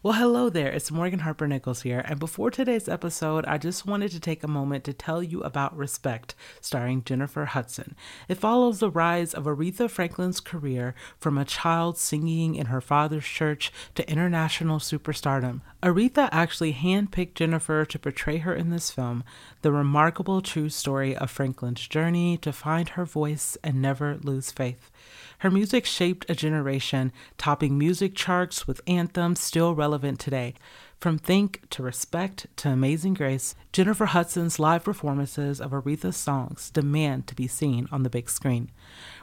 Well, hello there. It's Morgan Harper Nichols here. And before today's episode, I just wanted to take a moment to tell you about Respect, starring Jennifer Hudson. It follows the rise of Aretha Franklin's career from a child singing in her father's church to international superstardom. Aretha actually handpicked Jennifer to portray her in this film, the remarkable true story of Franklin's journey to find her voice and never lose faith. Her music shaped a generation, topping music charts with anthems still relevant today. From Think to Respect to Amazing Grace, Jennifer Hudson's live performances of Aretha's songs demand to be seen on the big screen.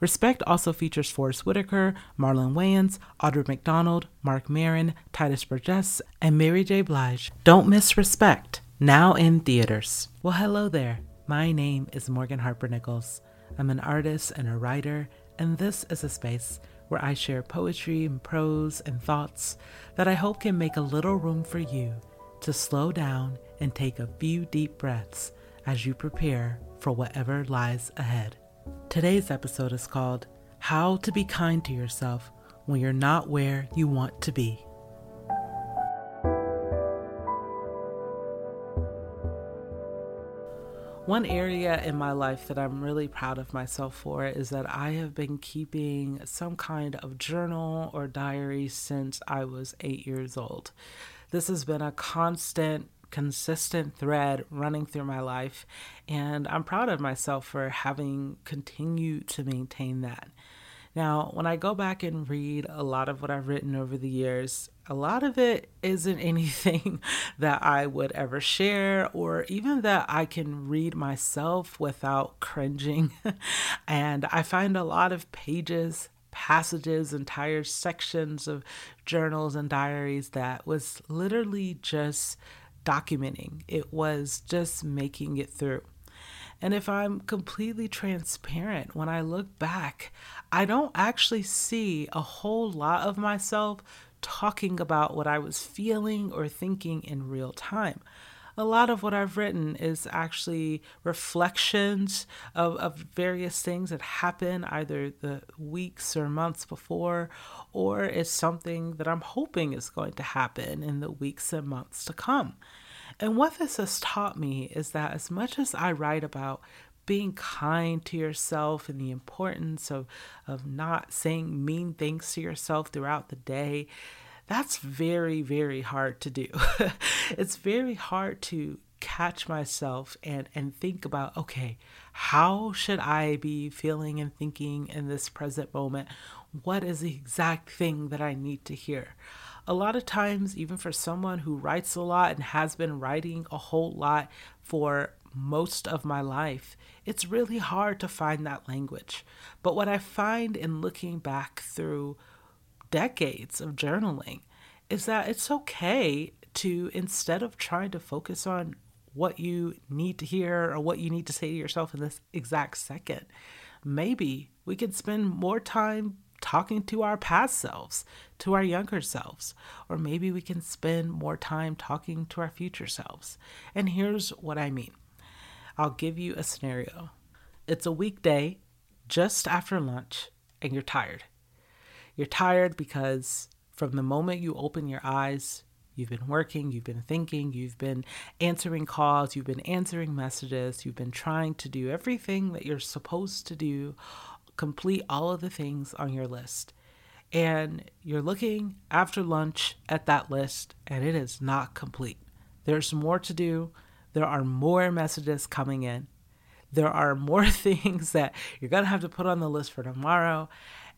Respect also features Forest Whitaker, Marlon Wayans, Audra McDonald, Marc Maron, Tituss Burgess, and Mary J. Blige. Don't miss Respect, now in theaters. Well, hello there. My name is Morgan Harper Nichols. I'm an artist and a writer and this is a space where I share poetry and prose and thoughts that I hope can make a little room for you to slow down and take a few deep breaths as you prepare for whatever lies ahead. Today's episode is called How to Be Kind to Yourself When You're Not Where You Want to Be. One area in my life that I'm really proud of myself for is that I have been keeping some kind of journal or diary since I was eight years old. This has been a constant consistent thread running through my life, and I'm proud of myself for having continued to maintain that. Now, when I go back and read a lot of what I've written over the years, a lot of it isn't anything that I would ever share or even that I can read myself without cringing. and I find a lot of pages, passages, entire sections of journals and diaries that was literally just documenting, it was just making it through. And if I'm completely transparent, when I look back, I don't actually see a whole lot of myself talking about what I was feeling or thinking in real time. A lot of what I've written is actually reflections of, of various things that happen either the weeks or months before, or it's something that I'm hoping is going to happen in the weeks and months to come. And what this has taught me is that as much as I write about being kind to yourself and the importance of, of not saying mean things to yourself throughout the day, that's very, very hard to do. it's very hard to catch myself and and think about okay how should i be feeling and thinking in this present moment what is the exact thing that i need to hear a lot of times, even for someone who writes a lot and has been writing a whole lot for most of my life, it's really hard to find that language. But what I find in looking back through decades of journaling is that it's okay to, instead of trying to focus on what you need to hear or what you need to say to yourself in this exact second, maybe we could spend more time talking to our past selves, to our younger selves, or maybe we can spend more time talking to our future selves. And here's what I mean I'll give you a scenario. It's a weekday just after lunch, and you're tired. You're tired because from the moment you open your eyes, You've been working, you've been thinking, you've been answering calls, you've been answering messages, you've been trying to do everything that you're supposed to do complete all of the things on your list. And you're looking after lunch at that list, and it is not complete. There's more to do. There are more messages coming in. There are more things that you're going to have to put on the list for tomorrow.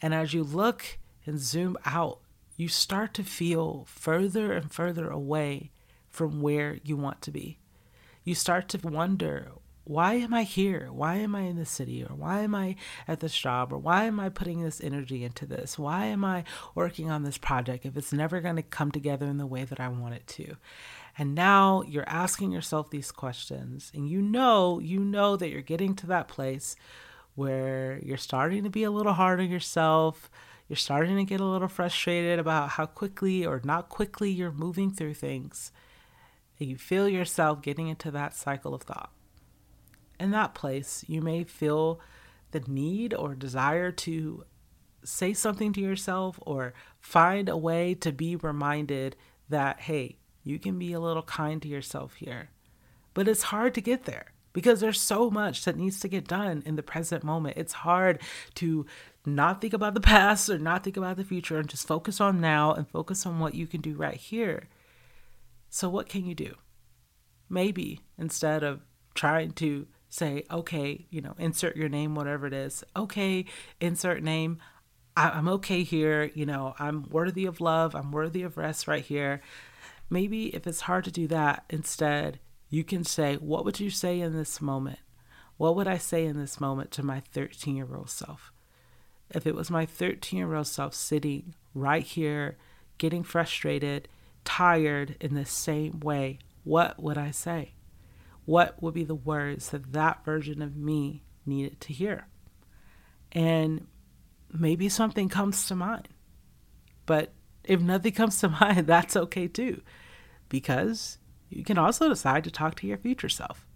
And as you look and zoom out, you start to feel further and further away from where you want to be. You start to wonder why am I here? Why am I in the city? Or why am I at this job? Or why am I putting this energy into this? Why am I working on this project if it's never going to come together in the way that I want it to? And now you're asking yourself these questions, and you know, you know that you're getting to that place where you're starting to be a little hard on yourself. You're starting to get a little frustrated about how quickly or not quickly you're moving through things. And you feel yourself getting into that cycle of thought in that place, you may feel the need or desire to say something to yourself or find a way to be reminded that, hey, you can be a little kind to yourself here. But it's hard to get there because there's so much that needs to get done in the present moment. It's hard to not think about the past or not think about the future and just focus on now and focus on what you can do right here. So, what can you do? Maybe instead of trying to say, okay, you know, insert your name, whatever it is, okay, insert name. I- am okay here. You know, I'm worthy of love. I'm worthy of rest right here. Maybe if it's hard to do that, instead, you can say, What would you say in this moment? What would I say in this moment to my 13 year old self? If it was my 13 year old self sitting right here, getting frustrated, tired in the same way, what would I say? What would be the words that that version of me needed to hear? And maybe something comes to mind. But if nothing comes to mind, that's okay too because you can also decide to talk to your future self.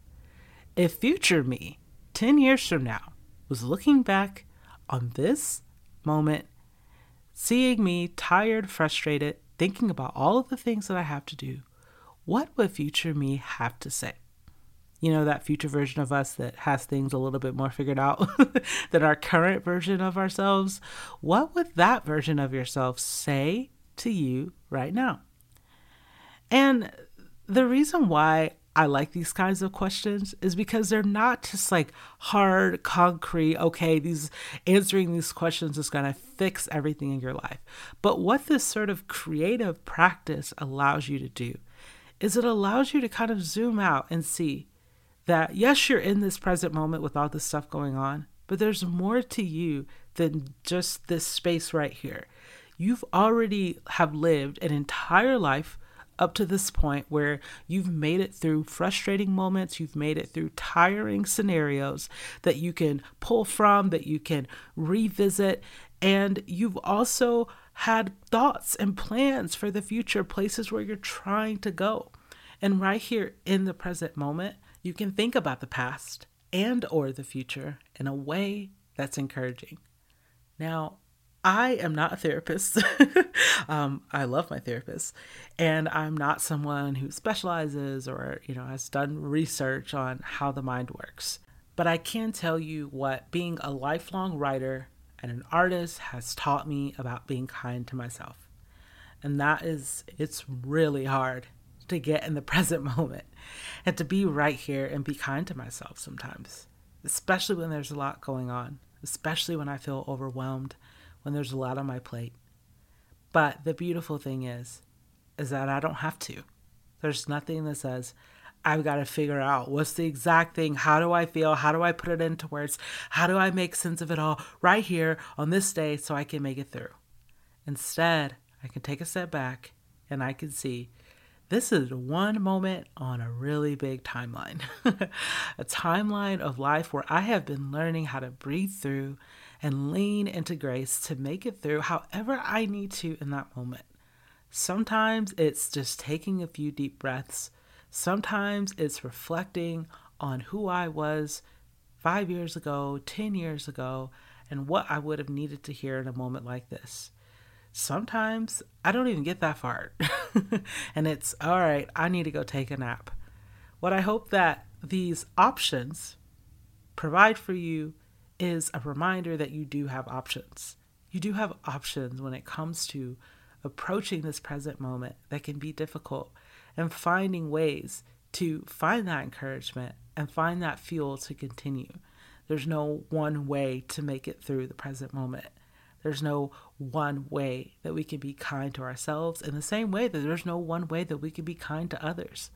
If future me, 10 years from now, was looking back on this moment, seeing me tired, frustrated, thinking about all of the things that I have to do, what would future me have to say? You know, that future version of us that has things a little bit more figured out than our current version of ourselves. What would that version of yourself say to you right now? And the reason why I like these kinds of questions is because they're not just like hard, concrete, okay, these answering these questions is going to fix everything in your life. But what this sort of creative practice allows you to do is it allows you to kind of zoom out and see that yes, you're in this present moment with all this stuff going on, but there's more to you than just this space right here. You've already have lived an entire life up to this point where you've made it through frustrating moments, you've made it through tiring scenarios that you can pull from, that you can revisit, and you've also had thoughts and plans for the future, places where you're trying to go. And right here in the present moment, you can think about the past and or the future in a way that's encouraging. Now, I am not a therapist. um, I love my therapist, and I'm not someone who specializes or you know has done research on how the mind works. But I can tell you what being a lifelong writer and an artist has taught me about being kind to myself, and that is it's really hard to get in the present moment and to be right here and be kind to myself sometimes, especially when there's a lot going on, especially when I feel overwhelmed when there's a lot on my plate. But the beautiful thing is, is that I don't have to. There's nothing that says, I've got to figure out what's the exact thing. How do I feel? How do I put it into words? How do I make sense of it all right here on this day so I can make it through? Instead, I can take a step back and I can see this is one moment on a really big timeline. a timeline of life where I have been learning how to breathe through and lean into grace to make it through however I need to in that moment. Sometimes it's just taking a few deep breaths. Sometimes it's reflecting on who I was five years ago, 10 years ago, and what I would have needed to hear in a moment like this. Sometimes I don't even get that far. and it's all right, I need to go take a nap. What I hope that these options provide for you is a reminder that you do have options. You do have options when it comes to approaching this present moment that can be difficult and finding ways to find that encouragement and find that fuel to continue. There's no one way to make it through the present moment. There's no one way that we can be kind to ourselves in the same way that there's no one way that we can be kind to others.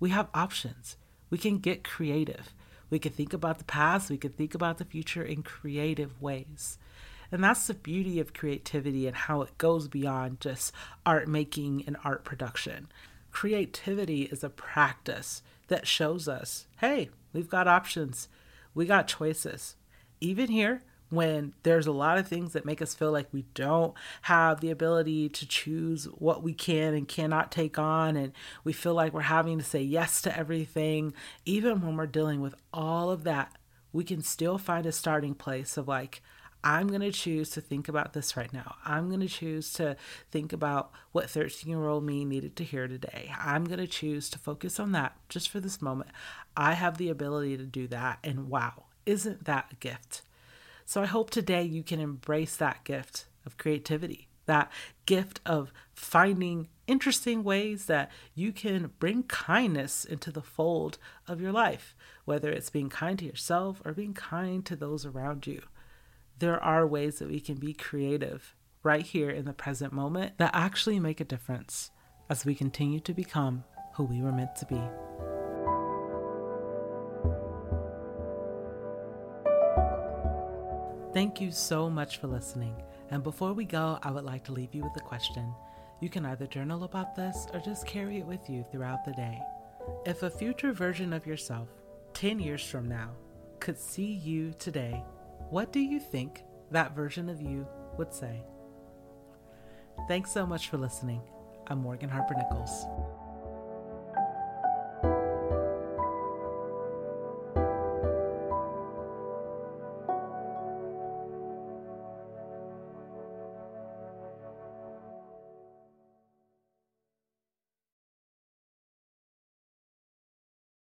We have options. We can get creative. We can think about the past, we can think about the future in creative ways. And that's the beauty of creativity and how it goes beyond just art making and art production. Creativity is a practice that shows us hey, we've got options, we got choices. Even here, when there's a lot of things that make us feel like we don't have the ability to choose what we can and cannot take on, and we feel like we're having to say yes to everything, even when we're dealing with all of that, we can still find a starting place of like, I'm going to choose to think about this right now. I'm going to choose to think about what 13 year old me needed to hear today. I'm going to choose to focus on that just for this moment. I have the ability to do that. And wow, isn't that a gift? So I hope today you can embrace that gift of creativity, that gift of finding interesting ways that you can bring kindness into the fold of your life, whether it's being kind to yourself or being kind to those around you. There are ways that we can be creative right here in the present moment that actually make a difference as we continue to become who we were meant to be. Thank you so much for listening. And before we go, I would like to leave you with a question. You can either journal about this or just carry it with you throughout the day. If a future version of yourself, 10 years from now, could see you today, what do you think that version of you would say? Thanks so much for listening. I'm Morgan Harper Nichols.